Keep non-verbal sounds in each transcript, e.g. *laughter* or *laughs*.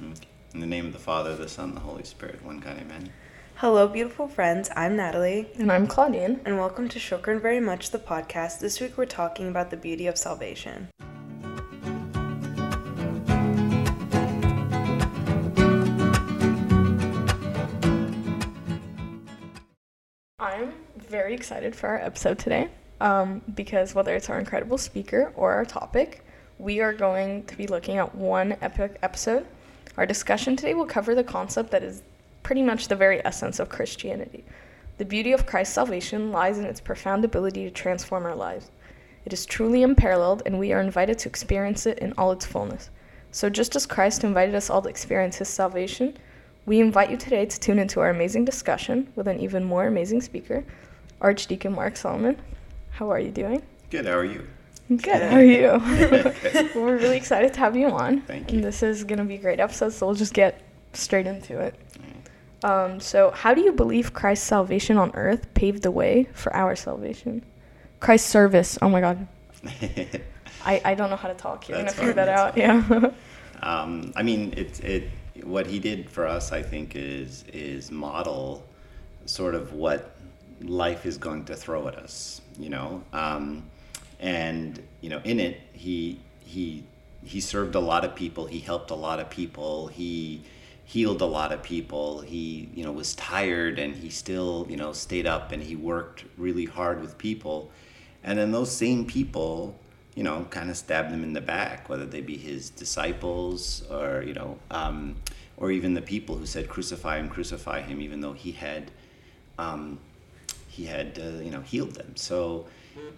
In the name of the Father, the Son, the Holy Spirit, one God, amen. Hello, beautiful friends. I'm Natalie, And I'm Claudine. and welcome to Shokran Very Much, the podcast. This week we're talking about the beauty of salvation. I'm very excited for our episode today um, because whether it's our incredible speaker or our topic, we are going to be looking at one epic episode. Our discussion today will cover the concept that is pretty much the very essence of Christianity. The beauty of Christ's salvation lies in its profound ability to transform our lives. It is truly unparalleled, and we are invited to experience it in all its fullness. So, just as Christ invited us all to experience his salvation, we invite you today to tune into our amazing discussion with an even more amazing speaker, Archdeacon Mark Soliman. How are you doing? Good, how are you? Good. How are you? *laughs* We're really excited to have you on. Thank you. And this is going to be a great episode, so we'll just get straight into it. Um, so, how do you believe Christ's salvation on earth paved the way for our salvation? Christ's service. Oh my God. *laughs* I, I don't know how to talk. You're going to figure that that's out. Yeah. *laughs* Um, I mean, it, it, what he did for us, I think, is is model sort of what life is going to throw at us, you know. Um, and you know, in it, he he he served a lot of people. He helped a lot of people. He healed a lot of people. He you know was tired, and he still you know stayed up and he worked really hard with people. And then those same people you know, kind of stabbed him in the back, whether they be his disciples or, you know, um, or even the people who said, crucify him, crucify him, even though he had, um, he had, uh, you know, healed them. So,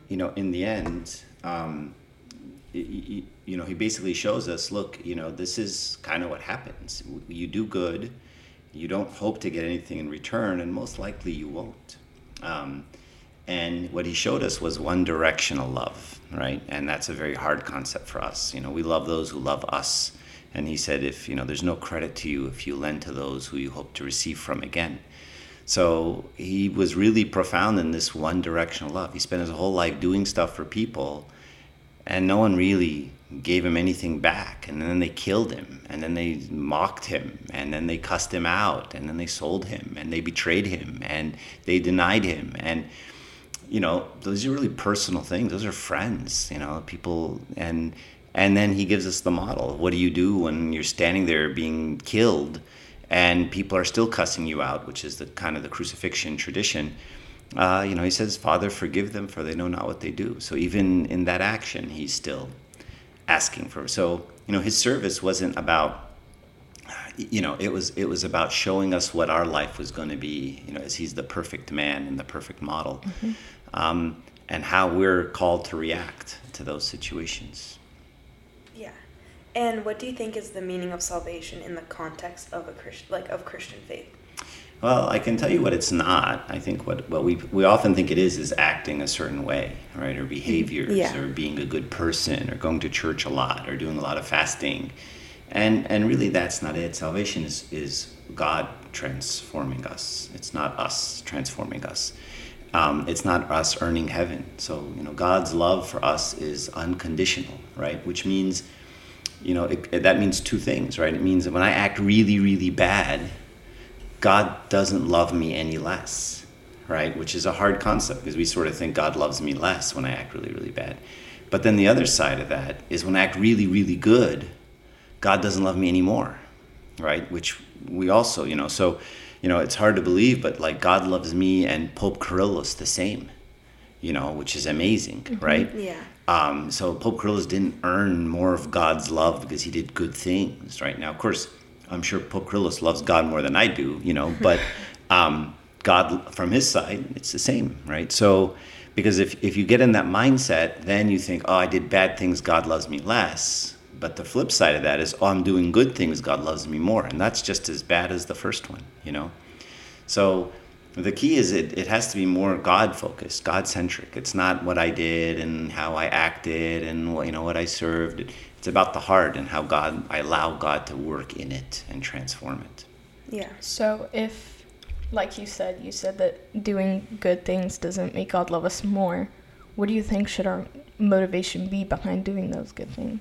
you know, in the end, um, you know, he basically shows us, look, you know, this is kind of what happens. You do good, you don't hope to get anything in return, and most likely you won't. Um, and what he showed us was one directional love, right? And that's a very hard concept for us. You know, we love those who love us. And he said, if, you know, there's no credit to you if you lend to those who you hope to receive from again. So he was really profound in this one directional love. He spent his whole life doing stuff for people, and no one really gave him anything back. And then they killed him, and then they mocked him, and then they cussed him out, and then they sold him, and they betrayed him, and they denied him. And you know those are really personal things those are friends you know people and and then he gives us the model what do you do when you're standing there being killed and people are still cussing you out which is the kind of the crucifixion tradition uh, you know he says father forgive them for they know not what they do so even in that action he's still asking for so you know his service wasn't about you know it was it was about showing us what our life was going to be you know as he's the perfect man and the perfect model um, and how we're called to react to those situations. And what do you think is the meaning of salvation in the context of a Christian, like of Christian faith? well i can tell you what it's not. I think what, what we, we often think it is is acting a certain way right? Or behaviors Yeah. or being a good person or going to church a lot or doing a lot of fasting. And and really that's not it. Salvation is is god transforming us. It's not us transforming us. Um, it's not us earning heaven. So you know god's love for us is unconditional right? Which means you know it, it- that means two things right? It means that when i act really really bad god doesn't love me any less right? Which is a hard concept because we sort of think god loves me less when i act really really bad. But then the other side of that is when i act really really good god doesn't love me anymore right? Which we also you know so you know it's hard to believe but like god loves me and pope Kyrillos the same you know which is amazing right Yeah. um, so Pope Kyrillos didn't earn more of God's love because he did good things, right? Now, of course, I'm sure Pope Kyrillos loves God more than I do, you know, but *laughs* um, God, from his side, it's the same, right? So, because if, if you get in that mindset, then you think, oh, I did bad things, God loves me less. But the flip side of that is, oh, I'm doing good things, God loves me more. And that's just as bad as the first one, you know? So the key is it, it has to be more God focused, God centric. It's not what I did and how I acted and what, you know what I served. It's about the heart and how God I allow God to work in it and transform it. Yeah. So if, like you said, you said that doing good things doesn't make God love us more. What do you think should our motivation be behind doing those good things?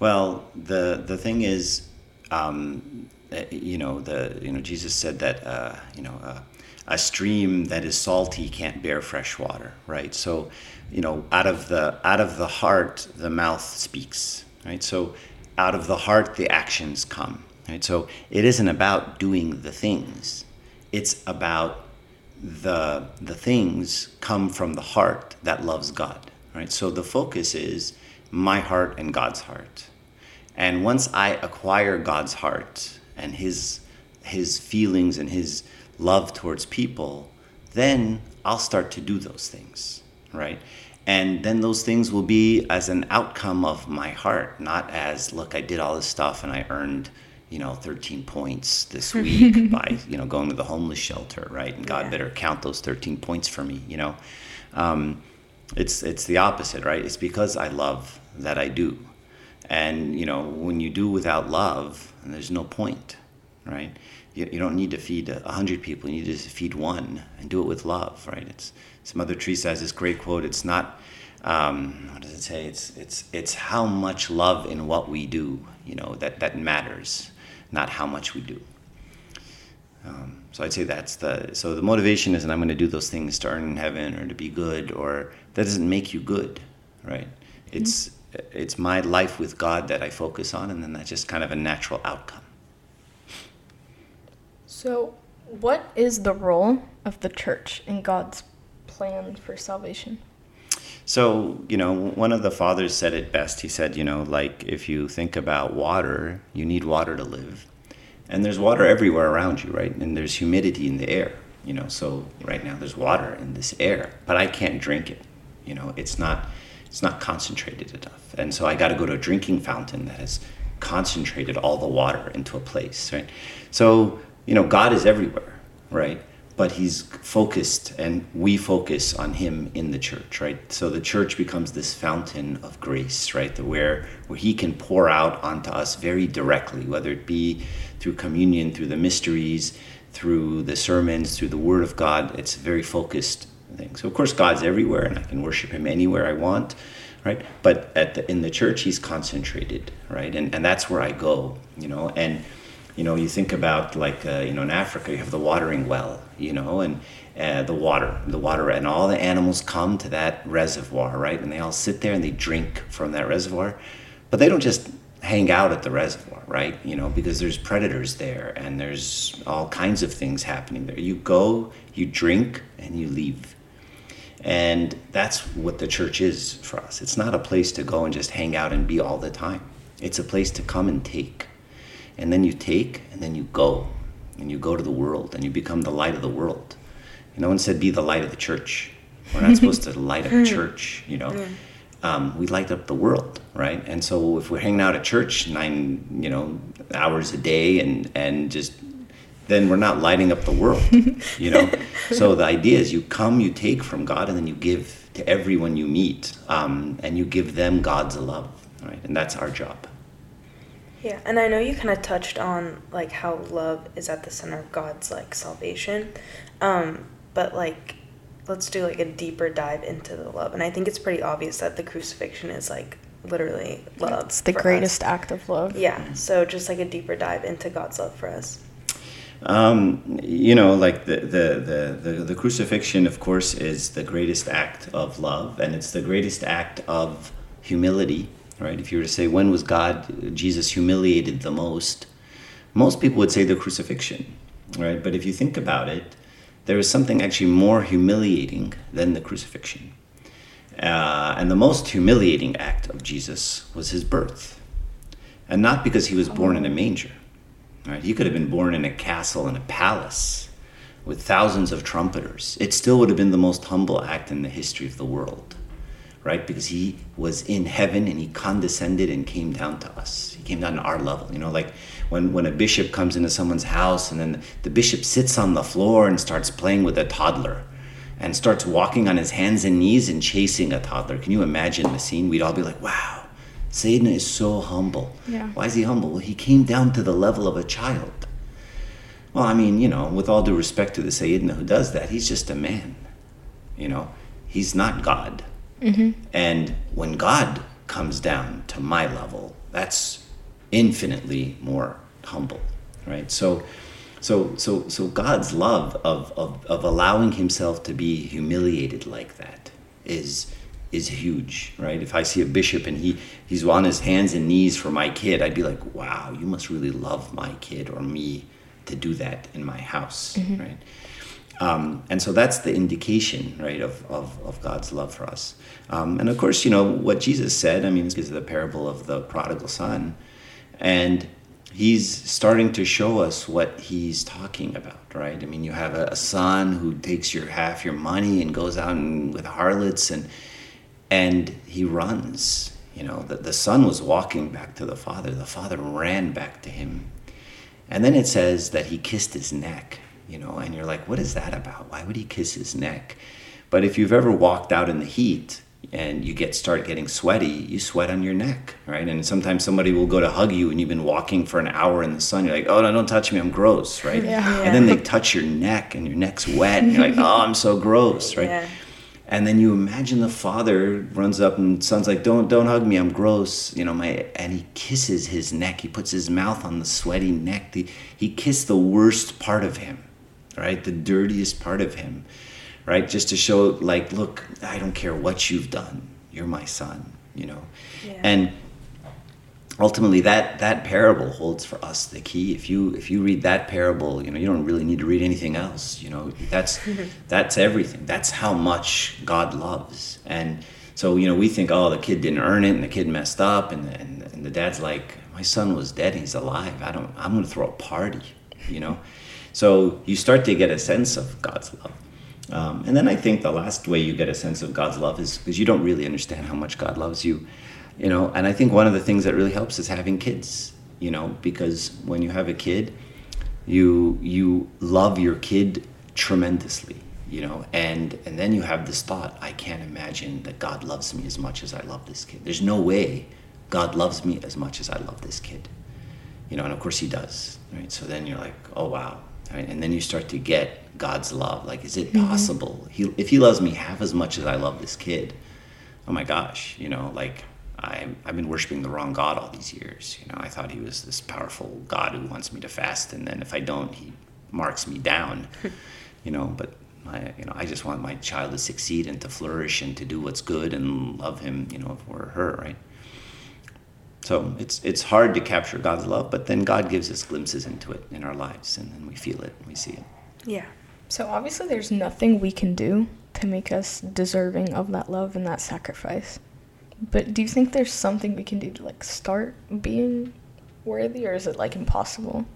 Well, the the thing is, um, uh, you know the you know Jesus said that uh, you know uh, a stream that is salty can't bear fresh water, right? So you know out of the out of the heart the mouth speaks, right? So out of the heart the actions come, right? So it isn't about doing the things; it's about the the things come from the heart that loves God, right? So the focus is my heart and God's heart. And once I acquire God's heart and his his feelings and his love towards people, then I'll start to do those things, right? And then those things will be as an outcome of my heart, not as look, I did all this stuff and I earned, you know, 13 points this *laughs* week by, you know, going to the homeless shelter, right? And God Yeah. better count those 13 points for me, you know. Um, it's it's the opposite, right? It's because I love that I do. And you know, when you do without love, there's no point, right? You, you don't need to feed a hundred people. You need to just feed one and do it with love, right? It's Saint Mother Teresa says this great quote. It's not um, what does it say? It's it's it's how much love in what we do, you know, that that matters, not how much we do. Um, so I'd say that's the so the motivation isn't I'm going to do those things to earn heaven or to be good or that doesn't make you good, right? It's it's my life with God that I focus on, and then that's just kind of a natural outcome. So, what is the role of the church in God's plan for salvation? So, you know, one of the fathers said it best. He said, you know, like if you think about water, you need water to live. And there's water everywhere around you, right? And there's humidity in the air, you know. So right now there's water in this air, but I can't drink it. You know, it's not it's not concentrated enough. And so I got to go to a drinking fountain that has concentrated all the water into a place, right? So, you know, God is everywhere, right? But he's focused and we focus on him in the church, right? So the church becomes this fountain of grace, right? Where where he can pour out onto us very directly, whether it be through communion, through the mysteries, through the sermons, through the word of God. It's a very focused thing. So of course God's everywhere and I can worship him anywhere I want, right? But at the, in the church he's concentrated, right? And and that's where I go, you know, and you know, you think about like, uh, you know, in Africa, you have the watering well, you know, and uh, the water, the water, and all the animals come to that reservoir, right? And they all sit there and they drink from that reservoir. But they don't just hang out at the reservoir, right? You know, because there's predators there and there's all kinds of things happening there. You go, you drink, and you leave. And that's what the church is for us. It's not a place to go and just hang out and be all the time. It's a place to come and take and then you take and then you go. And you go to the world and you become the light of the world. And no one said be the light of the church. We're not supposed to light up *laughs* church you know. Um, we light up the world right? And so if we're hanging out at church nine you know hours a day and and just then we're not lighting up the world *laughs* you know? So the idea is you come you take from god and then you give to everyone you meet um, and you give them god's love right? And that's our job Yeah, and I know you kind of touched on like how love is at the center of God's like salvation, um, but like let's do like a deeper dive into the love, and I think it's pretty obvious that the crucifixion is like literally love. It's the for us. greatest act of love. Yeah, so just like a deeper dive into God's love for us. Um, you know, like the, the, the, the, the crucifixion, of course, is the greatest act of love, and it's the greatest act of humility, right? If you were to say, when was God, Jesus humiliated the most? Most people would say the crucifixion, right? But if you think about it, there is something actually more humiliating than the crucifixion. Uh, and the most humiliating act of Jesus was his birth. And not because he was born in a manger. Right? He could have been born in a castle in a palace with thousands of trumpeters. It still would have been the most humble act in the history of the world, right? Because he was in heaven and he condescended and came down to us. He came down to our level. You know, like when, when a bishop comes into someone's house and then the bishop sits on the floor and starts playing with a toddler and starts walking on his hands and knees and chasing a toddler. Can you imagine the scene? We'd all be like, wow, Sayyidina is so humble. Yeah. Why is he humble? Well, he came down to the level of a child. Well, I mean, you know, with all due respect to the Sayyidina who does that, he's just a man. You know, he's not God. And when God comes down to my level, that's infinitely more humble, right? So, so, so, so God's love of, of, of allowing himself to be humiliated like that is, is huge, right? If I see a bishop and he, he's on his hands and knees for my kid, I'd be like, wow, you must really love my kid or me to do that in my house, mm-hmm. right? Um, and so that's the indication, right, of, of, of God's love for us. Um, and of course, you know, what Jesus said, I mean, is the parable of the prodigal son. And he's starting to show us what he's talking about, right? I mean, you have a, a son who takes your half your money and goes out and, with harlots and and he runs. You know, the, the son was walking back to the father. The father ran back to him. And then it says that he kissed his neck you know, and you're like, what is that about? Why would he kiss his neck? But if you've ever walked out in the heat and you get start getting sweaty, you sweat on your neck, right? And sometimes somebody will go to hug you and you've been walking for an hour in the sun. You're like, oh no, don't touch me, I'm gross, right? Yeah. And then they touch your neck and your neck's wet and you're like, oh, I'm so gross, right? Yeah. And then you imagine the father runs up and son's like, "Don't, don't hug me. I'm gross." You know, my and he kisses his neck. He puts his mouth on the sweaty neck. He, he kissed the worst part of him right? The dirtiest part of him, right? Just to show, like, look, I don't care what you've done. You're my son, you know? Yeah. And ultimately that that parable holds for us the key if you if you read that parable you know you don't really need to read anything else you know that's *laughs* that's everything that's how much god loves and so you know we think oh the kid didn't earn it and the kid messed up and and, and the dad's like my son was dead he's alive i don't i'm going to throw a party you know so you start to get a sense of God's love. Um, and then I think the last way you get a sense of God's love is because you don't really understand how much God loves you, you know. And I think one of the things that really helps is having kids, you know, because when you have a kid, you you love your kid tremendously, you know, and and then you have this thought: I can't imagine that God loves me as much as I love this kid. There's no way God loves me as much as I love this kid, you know. And of course He does, right? So then you're like, oh wow, Right? And then you start to get God's love. Like, is it mm-hmm. possible? He, if He loves me half as much as I love this kid, oh my gosh, you know, like I, I've been worshiping the wrong God all these years. You know, I thought He was this powerful God who wants me to fast, and then if I don't, He marks me down. *laughs* you know, but I, you know, I just want my child to succeed and to flourish and to do what's good and love Him, you know, for her, right? So it's it's hard to capture God's love, but then God gives us glimpses into it in our lives, and then we feel it, and we see it. Yeah. So obviously, there's nothing we can do to make us deserving of that love and that sacrifice. But do you think there's something we can do to like start being worthy, or is it like impossible?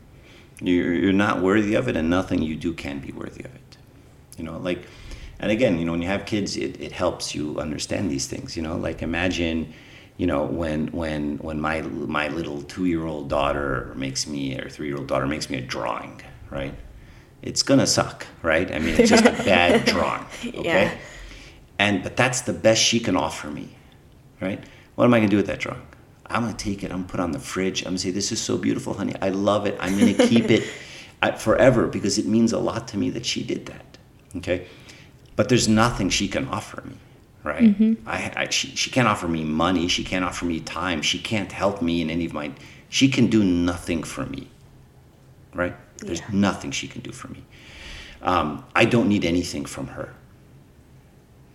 You're you're not worthy of it, and nothing you do can be worthy of it. You know, like, and again, you know, when you have kids, it, it helps you understand these things. You know, like imagine you know when when when my my little two year old daughter makes me or three year old daughter makes me a drawing right? It's gonna suck right? I mean it's just a bad *laughs* drawing okay? Yeah. and but that's the best she can offer me right? What am i gonna do with that drawing? I'm gonna take it i'm gonna put it on the fridge i'm gonna say this is so beautiful honey. I love it. I'm gonna keep it *laughs* forever because it means a lot to me that she did that okay? But there's nothing she can offer me right? Mm-hmm. I, I, she, she can't offer me money. She can't offer me time. She can't help me in any of my. She can do nothing for me, right? There's yeah. nothing she can do for me. Um, I don't need anything from her.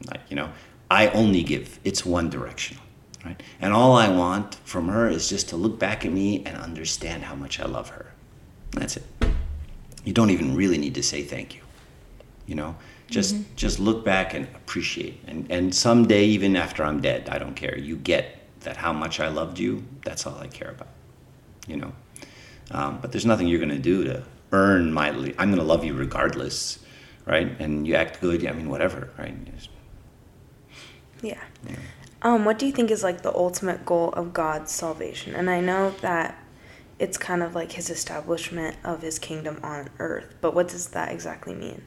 Like you know, I only give. It's one directional, right? And all I want from her is just to look back at me and understand how much I love her. That's it. You don't even really need to say thank you. You know, just mm-hmm. just look back and appreciate. And and someday, even after I'm dead, I don't care. You get that how much I loved you. That's all I care about. You know. Um, but there's nothing you're going to do to earn my. I'm going to love you regardless, right? And you act good. I mean, whatever, right? Just, yeah. yeah. Um, what do you think is like the ultimate goal of God's salvation? And I know that it's kind of like his establishment of his kingdom on earth, but what does that exactly mean?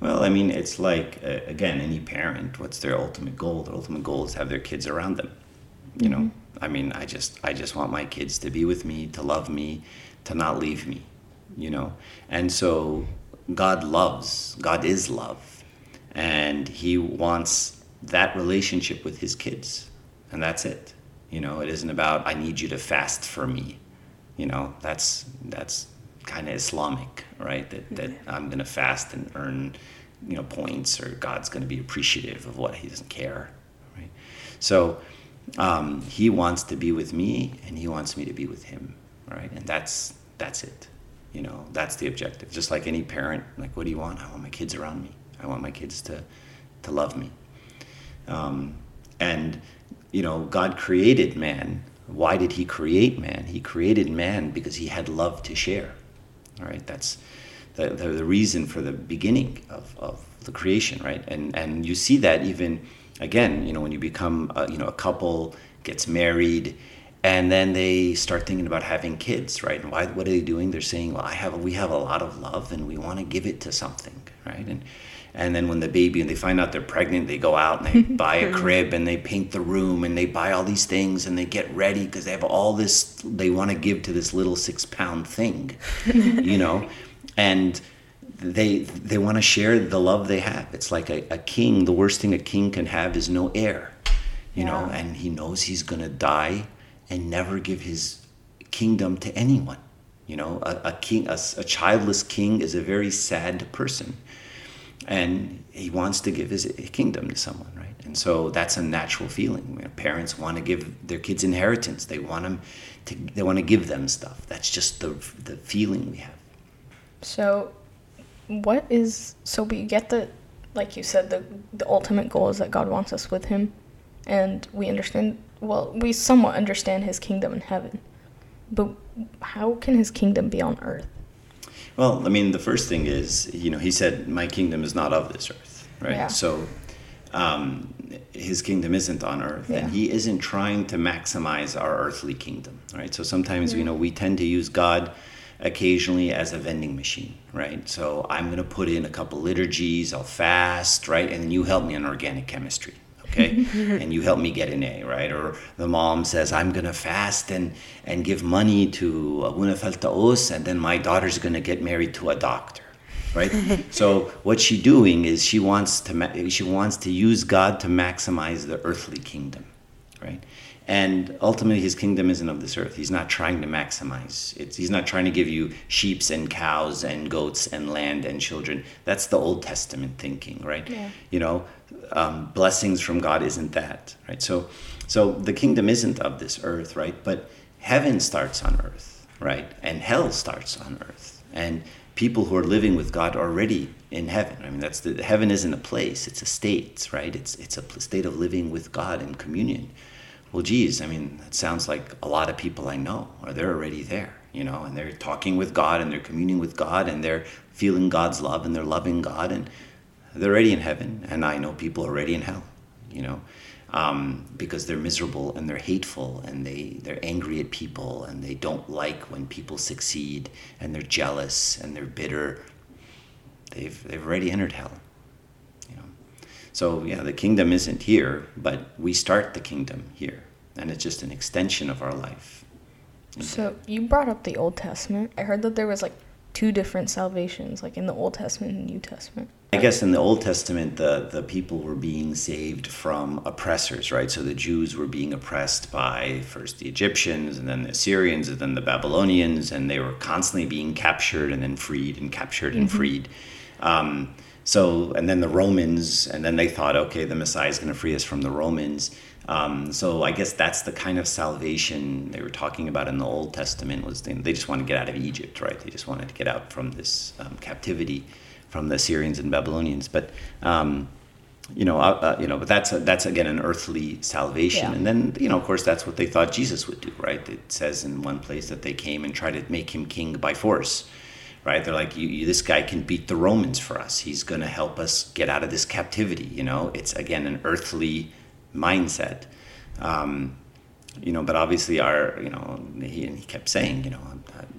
Well, I mean, it's like uh, again, any parent. What's their ultimate goal? Their ultimate goal is to have their kids around them. You mm-hmm. know, I mean, I just I just want my kids to be with me, to love me, to not leave me. You know, and so God loves. God is love, and He wants that relationship with His kids, and that's it. You know, it isn't about I need you to fast for me. You know, that's that's kind of Islamic, right? That that I'm going to fast and earn, you know, points, or God's going to be appreciative of what He doesn't care, right? So um, He wants to be with me, and He wants me to be with Him, right? And that's that's it. You know, that's the objective. Just like any parent, like, what do you want? I want my kids around me. I want my kids to to love me. Um, and you know, God created man. Why did He create man? He created man because He had love to share. All right, that's the, the, the reason for the beginning of, of the creation, right? And and you see that even again, you know, when you become a, you know a couple gets married, and then they start thinking about having kids, right? And why? What are they doing? They're saying, well, I have we have a lot of love, and we want to give it to something, right? And and then when the baby and they find out they're pregnant, they go out and they *laughs* buy a crib and they paint the room and they buy all these things and they get ready because they have all this they want to give to this little six pound thing, *laughs* you know, and they they want to share the love they have. It's like a, a king. The worst thing a king can have is no heir, you yeah. know, and he knows he's gonna die and never give his kingdom to anyone. You know, a, a king, a, a childless king is a very sad person and he wants to give his kingdom to someone, right? And so that's a natural feeling. You know, parents want to give their kids inheritance. They want them to. They want to give them stuff. That's just the the feeling we have. So, what is so we get the like you said the the ultimate goal is that God wants us with Him, and we understand. Well, we somewhat understand His kingdom in heaven, but how can His kingdom be on earth? Well, I mean, the first thing is, you know, he said, "My kingdom is not of this earth," right? Yeah. So, um, his kingdom isn't on earth, Yeah. and he isn't trying to maximize our earthly kingdom, right? So sometimes, you know, we tend to use God occasionally as a vending machine, right? So I'm going to put in a couple liturgies, I'll fast, right, and then you help me in organic chemistry, okay? *laughs* And you help me get an a right? Or the mom says i'm going to fast and and give money to Abuna Faltaos and then my daughter's going to get married to a doctor right? *laughs* So what she's doing is she wants to ma- she wants to use god to maximize the earthly kingdom right and ultimately his kingdom isn't of this earth. He's not trying to maximize it's, he's not trying to give you sheeps and cows and goats and land and children. That's the old testament thinking right? Yeah. you know um, blessings from god isn't that right? So so the kingdom isn't of this earth right? But heaven starts on earth right? And hell starts on earth. And people who are living with god already in heaven. I mean that's the heaven isn't a place. It's a state right? It's it's a state of living with god in communion well, geez, I mean, it sounds like a lot of people I know, or they're already there, you know, and they're talking with God and they're communing with God and they're feeling God's love and they're loving God and they're already in heaven. And I know people already in hell, you know, um, because they're miserable and they're hateful and they, they're angry at people and they don't like when people succeed and they're jealous and they're bitter. They've, they've already entered hell. So yeah, the kingdom isn't here, but we start the kingdom here, and it's just an extension of our life. So you brought up the Old Testament. I heard that there was like two different salvations, like in the Old Testament and New Testament. I guess in the Old Testament, the, the people were being saved from oppressors, right? So the Jews were being oppressed by first the Egyptians, and then the Assyrians, and then the Babylonians, and they were constantly being captured and then freed and captured and freed. Um, so, and then the Romans, and then they thought, okay, the Messiah is going to free us from the Romans. Um, so I guess that's the kind of salvation they were talking about in the Old Testament was they, they just want to get out of Egypt, right? They just wanted to get out from this um, captivity from the Assyrians and Babylonians. But um, you know, uh, uh, you know, but that's a, that's again an earthly salvation, Yeah. and then you know, of course, that's what they thought Jesus would do, right? It says in one place that they came and tried to make him king by force, right? They're like, you, you, this guy can beat the Romans for us. He's going to help us get out of this captivity. You know, it's again an earthly mindset. Um, you know, but obviously, our, you know, he, and he kept saying, you know,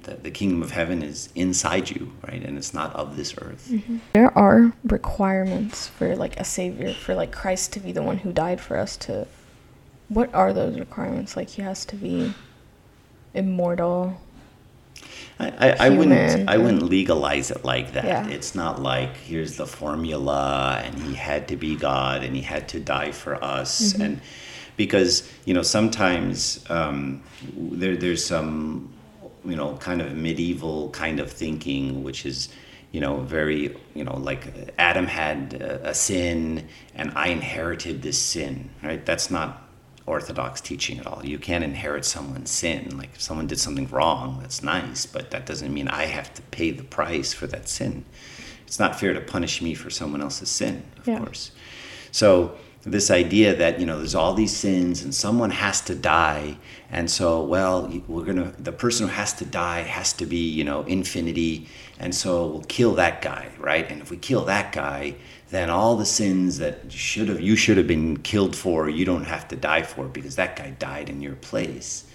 the, the kingdom of heaven is inside you, right? And it's not of this earth. There are requirements for like a savior, for like Christ to be the one who died for us to what are those requirements? Like he has to be immortal. I, I, I wouldn't I wouldn't legalize it like that. Yeah. It's not like here's the formula and he had to be God and he had to die for us Mm-hmm. and because you know sometimes um, there there's some you know, kind of medieval kind of thinking, which is, you know, very, you know, like Adam had a, a sin and I inherited this sin, right? That's not orthodox teaching at all. You can't inherit someone's sin. Like if someone did something wrong, that's nice, but that doesn't mean I have to pay the price for that sin. It's not fair to punish me for someone else's sin, of Yeah. course. So this idea that you know there's all these sins and someone has to die and so well we're gonna the person who has to die has to be you know infinity and so we'll kill that guy right and if we kill that guy then all the sins that should have you should have been killed for you don't have to die for because that guy died in your place.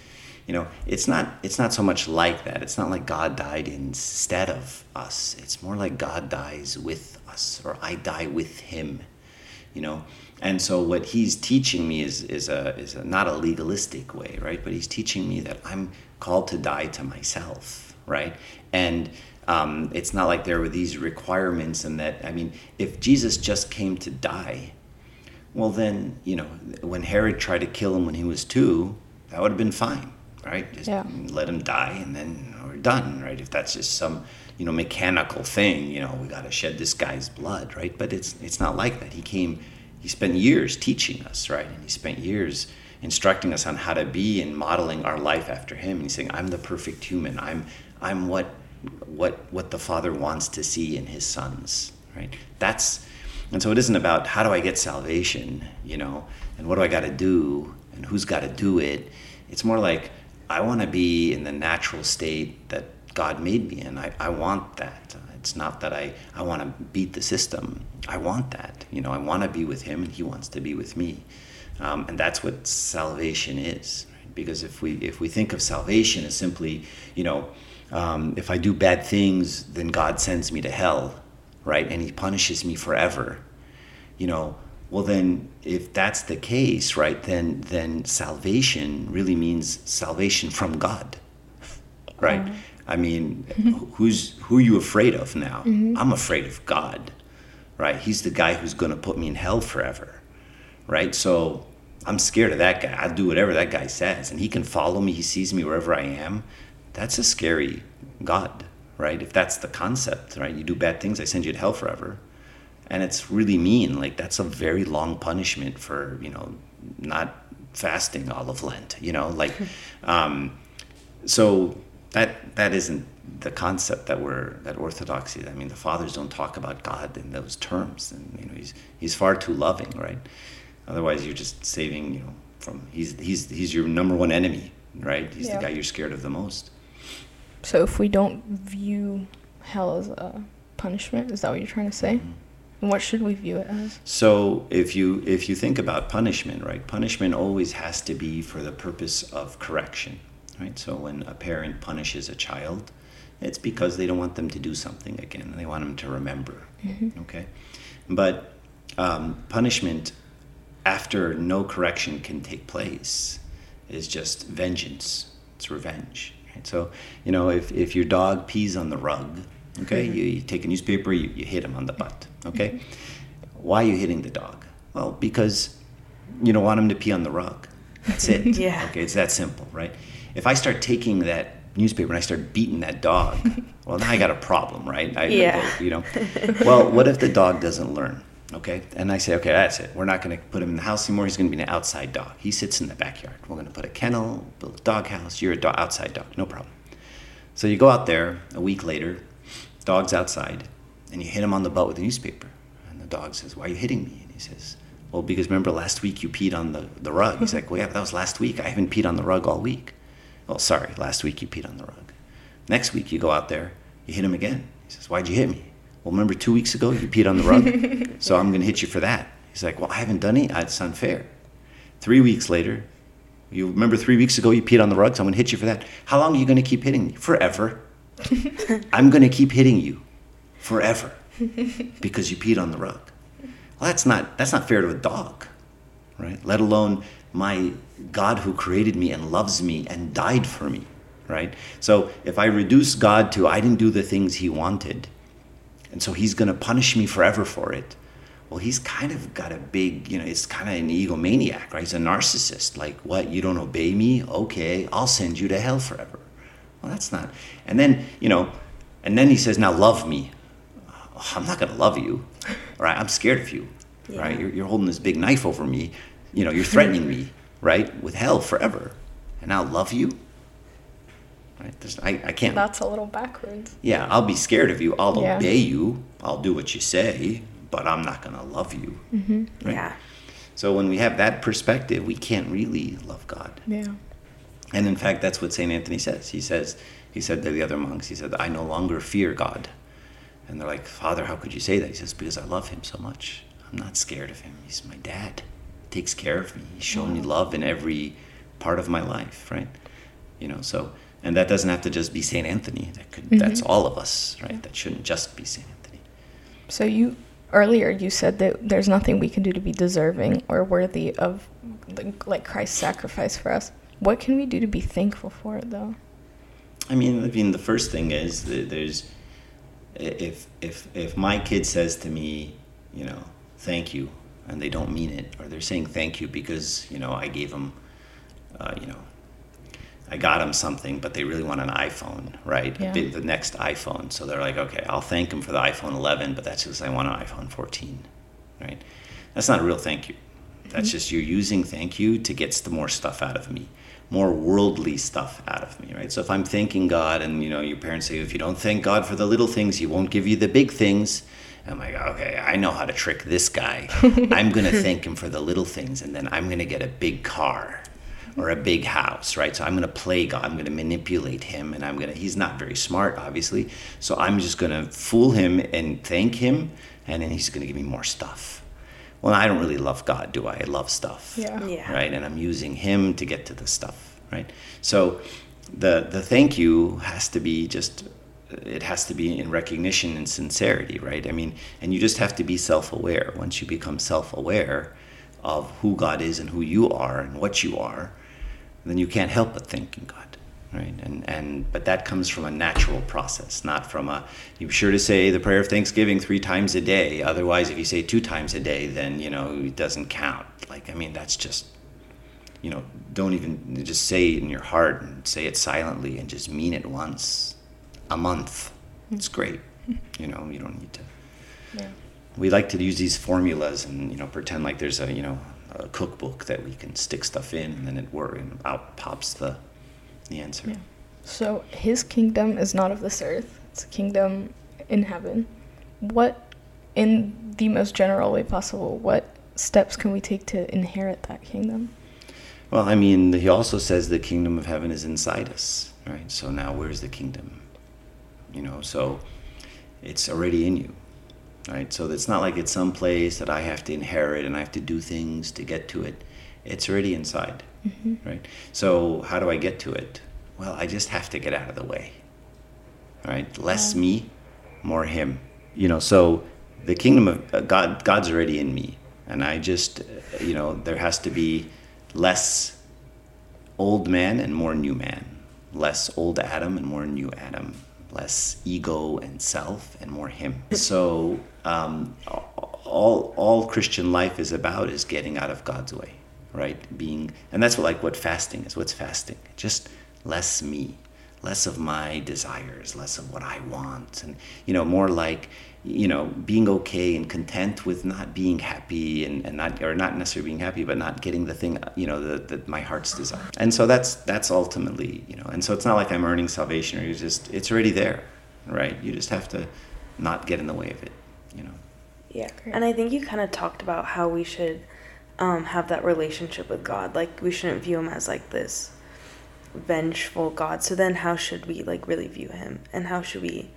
You know it's not it's not so much like that. It's not like god died instead of us. It's more like god dies with us or i die with him you know? And so what he's teaching me is is a is a, not a legalistic way right? But he's teaching me that i'm called to die to myself right? And um, it's not like there were these requirements and that i mean if jesus just came to die well then you know when herod tried to kill him when he was two that would have been fine right? Just Yeah. let him die and then we're done right? If that's just some you know mechanical thing you know we got to shed this guy's blood right? But it's it's not like that. He came he spent years teaching us right? And he spent years instructing us on how to be and modeling our life after him. And he's saying i'm the perfect human. I'm i'm what what what the father wants to see in his sons right? That's and so it isn't about how do i get salvation you know and what do i got to do and who's got to do it. It's more like i want to be in the natural state that god made me in. I, I want that. It's not that i i want to beat the system. I want that you know i want to be with him and he wants to be with me. Um, and that's what salvation is right? because if we if we think of salvation as simply you know um, if i do bad things then god sends me to hell right? And he punishes me forever. You know well then if that's the case right then then salvation really means salvation from god *laughs* right? I mean *laughs* who's who are you afraid of now? I'm afraid of god right? He's the guy who's going to put me in hell forever right? So i'm scared of that guy. I'll do whatever that guy says and he can follow me. He sees me wherever i am that's a scary god right? If that's the concept right? You do bad things i send you to hell forever. And it's really mean like that's a very long punishment for you know not fasting all of lent you know? Like *laughs* um, so that that isn't the concept that we're that orthodoxy i mean the fathers don't talk about god in those terms. And you know he's he's far too loving right? Otherwise you're just saving you know from he's he's he's your number one enemy right? He's Yeah. the guy you're scared of the most So if we don't view hell as a punishment, is that what you're trying to say? Mm-hmm. And what should we view it as? So if you if you think about punishment, right? Punishment always has to be for the purpose of correction, right? So when a parent punishes a child, it's because they don't want them to do something again. They want them to remember. Okay, but um, punishment after no correction can take place is just vengeance. It's revenge. Right? So you know if if your dog pees on the rug, okay, mm-hmm. you, you take a newspaper, you, you hit him on the butt. Mm-hmm. Okay, why are you hitting the dog? Well, because you don't want him to pee on the rug. That's it. *laughs* Yeah. Okay, it's that simple, right? If I start taking that newspaper and I start beating that dog, *laughs* well, now I got a problem, right? I, Yeah. You know. Well, what if the dog doesn't learn? Okay, and I say, okay, that's it. We're not going to put him in the house anymore. He's going to be an outside dog. He sits in the backyard. We're going to put a kennel, build a dog house. You're a do- outside dog, no problem. So you go out there a week later, dog's outside, and you hit him on the butt with a newspaper. And the dog says, Why are you hitting me? And he says, Well, because remember last week you peed on the, the rug. He's like, Well, yeah, that was last week. I haven't peed on the rug all week. Well, sorry, last week you peed on the rug. Next week you go out there, you hit him again. He says, Why'd you hit me? Well, remember two weeks ago you peed on the rug? *laughs* so I'm going to hit you for that. He's like, Well, I haven't done it. It's unfair. Three weeks later, you remember three weeks ago you peed on the rug, so I'm going to hit you for that. How long are you going to keep hitting me? Forever. *laughs* I'm going to keep hitting you forever because you peed on the rug. Well, that's not that's not fair to a dog, right? Let alone my God who created me and loves me and died for me, right? So if I reduce God to I didn't do the things he wanted, and so he's going to punish me forever for it. Well, he's kind of got a big, you know, it's kind of an egomaniac, right? He's a narcissist. Like, what? You don't obey me? Okay, I'll send you to hell forever, Well, that's not. And then, you know, and then he says, now love me. I'm not going to love you, right? I'm scared of you, Yeah. right? You're, you're holding this big knife over me. You know, you're threatening me, right? With hell forever. And I'll love you? Right? There's, I, I can't. That's a little backwards. Yeah, I'll be scared of you. I'll Yeah. obey you. I'll do what you say, but I'm not going to love you. Mm-hmm. Right? Yeah. So when we have that perspective, we can't really love God. Yeah. And in fact, that's what St. Anthony says. He says, he said to the other monks, he said, I no longer fear God. And they're like, Father, how could you say that? He says, because I love him so much. I'm not scared of him. He's my dad. He takes care of me. He's shown me love in every part of my life, right? You know, so, and that doesn't have to just be St. Anthony. That could, that's all of us, right? That shouldn't just be St. Anthony. So you earlier you said that there's nothing we can do to be deserving or worthy of like, like Christ's sacrifice for us. What can we do to be thankful for it though? I mean, I mean, the first thing is that there's, if if if my kid says to me, you know, thank you, and they don't mean it, or they're saying thank you because you know I gave them, uh, you know, I got them something, but they really want an iPhone, right? Yeah. The next iPhone, so they're like, okay, I'll thank them for the iPhone 11, but that's because I want an iPhone 14, right? That's not a real thank you. That's mm-hmm. just you're using thank you to get some more stuff out of me, more worldly stuff out of me, right? So if I'm thanking God, and you know, your parents say, if you don't thank God for the little things, He won't give you the big things. I'm like, okay, I know how to trick this guy. *laughs* I'm gonna thank him for the little things, and then I'm gonna get a big car *laughs* or a big house, right? So I'm gonna play God. I'm gonna manipulate him, and I'm gonna. He's not very smart, obviously. So I'm just gonna fool him and thank him, and then he's gonna give me more stuff. Well, I don't really love God, do I? I love stuff Yeah. Yeah. right? And I'm using him to get to the stuff, right? So the the thank you has to be just it has to be in recognition and sincerity, right? I mean, and you just have to be self-aware. Once you become self-aware of who God is and who you are and what you are, then you can't help but thanking God, right? And and but that comes from a natural process, not from a. You're sure to say the prayer of thanksgiving three times a day. Otherwise, if you say two times a day, then you know it doesn't count. Like I mean, that's just. You know, don't even just say it in your heart and say it silently and just mean it once a month. It's great. *laughs* You know, you don't need to Yeah. we like to use these formulas and you know pretend like there's a you know a cookbook that we can stick stuff in and then it works and out pops the the answer. Yeah. So his kingdom is not of this earth. It's a kingdom in heaven. What in the most general way possible, what steps can we take to inherit that kingdom? Well, I mean, he also says the kingdom of heaven is inside us, right? So now where's the kingdom? You know, so it's already in you, right? So it's not like it's some place that I have to inherit and I have to do things to get to it. It's already inside, right? So how do I get to it? Well, I just have to get out of the way, right? Less me, more him. You know, so the kingdom of uh, God, God's already in me, and I just, uh, you know, there has to be less old man and more new man, less old Adam and more new Adam, less ego and self and more him. So um, all all Christian life is about is getting out of God's way, right? Being, and that's what like what fasting is. What's fasting? Just less me, less of my desires, less of what I want, and you know more like you know being okay and content with not being happy and, and not or not necessarily being happy but not getting the thing you know that that my heart's desire and so that's that's ultimately you know and so it's not like i'm earning salvation or you just it's already there right you just have to not get in the way of it you know Yeah. Great. And I think you kind of talked about how we should um, have that relationship with God. Like, we shouldn't view him as like this vengeful God. So then, how should we like really view him? And how should we,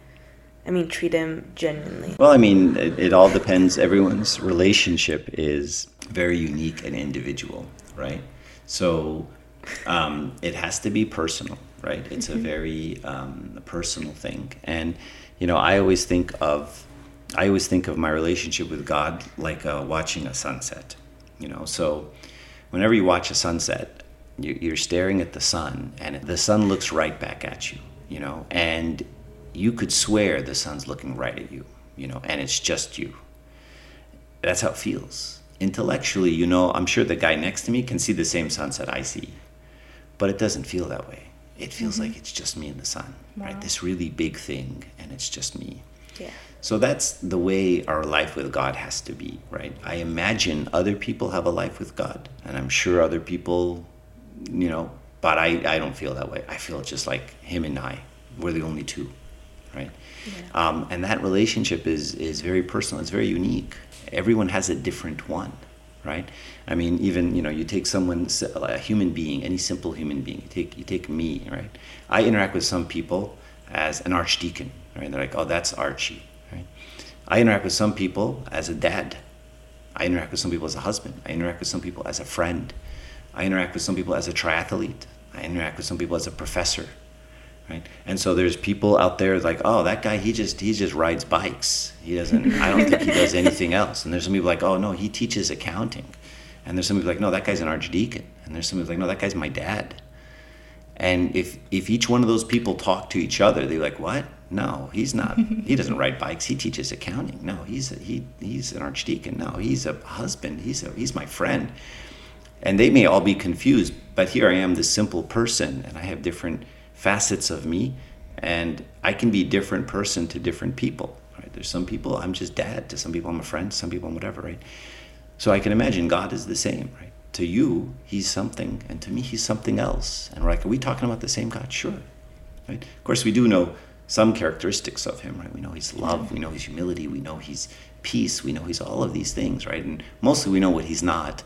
I mean, treat him genuinely? Well, I mean, it, it all depends. Everyone's relationship is very unique and individual, right? So um, it has to be personal, right? It's a very um, personal thing. And, you know, I always think of, I always think of my relationship with God like uh, watching a sunset, you know? So whenever you watch a sunset, you're staring at the sun and the sun looks right back at you, you know? And you could swear the sun's looking right at you, you know, and it's just you. That's how it feels. Intellectually, you know, I'm sure the guy next to me can see the same sunset I see, but it doesn't feel that way. it feels mm-hmm. like it's just me and the sun, right? This really big thing, and it's just me. Yeah. So that's the way our life with God has to be, right? I imagine other people have a life with God, and I'm sure other people, you know, but I, I don't feel that way. I feel just like him and I, we're the only two, right? Um, and that relationship is, is very personal, it's very unique. Everyone has a different one, right? I mean, even, you know, you take someone, a human being, any simple human being, you take, you take me, right? I interact with some people as an archdeacon, right? They're like, oh, that's Archie Right? I interact with some people as a dad. I interact with some people as a husband. I interact with some people as a friend. I interact with some people as a triathlete. I interact with some people as a professor. Right? And so there's people out there like, oh, that guy, he just he just rides bikes. He doesn't. I don't think he does anything else. And there's some people like, oh no, he teaches accounting. And there's some people like, no, that guy's an archdeacon. And there's some people like, no, that guy's my dad. And if if each one of those people talk to each other, they're like, what? No, he's not. he doesn't ride bikes. He teaches accounting. No, he's a, he he's an archdeacon. No, he's a husband. He's a, he's my friend. And they may all be confused, but here I am, this simple person, and I have different facets of me, and I can be a different person to different people. Right? There's some people I'm just dad. To some people I'm a friend. Some people I'm whatever. Right? So I can imagine God is the same. Right? To you, He's something, and to me, He's something else. And we're like, are we talking about the same God? Sure. Right? Of course, we do know some characteristics of him, right? We know he's love, we know he's humility, we know he's peace, we know he's all of these things, right? And mostly we know what he's not,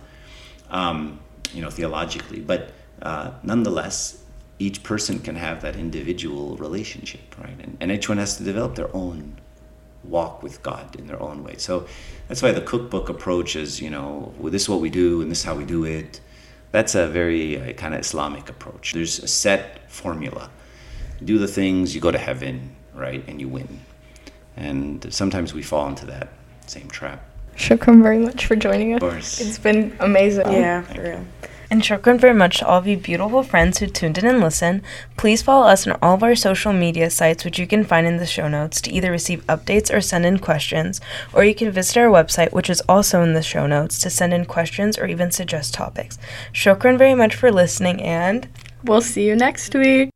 um, you know, theologically. But uh, nonetheless, each person can have that individual relationship, right? And, and each one has to develop their own walk with God in their own way. So that's why the cookbook approach is, you know, well, this is what we do and this is how we do it. That's a very uh, kind of Islamic approach. There's a set formula do the things, you go to heaven, right? And you win. And sometimes we fall into that same trap. Shokran very much for joining us. Of course. It's been amazing. Yeah, for real. And shokran very much to all of you beautiful friends who tuned in and listened. Please follow us on all of our social media sites, which you can find in the show notes, to either receive updates or send in questions. Or you can visit our website, which is also in the show notes, to send in questions or even suggest topics. Shokran very much for listening, and We'll see you next week.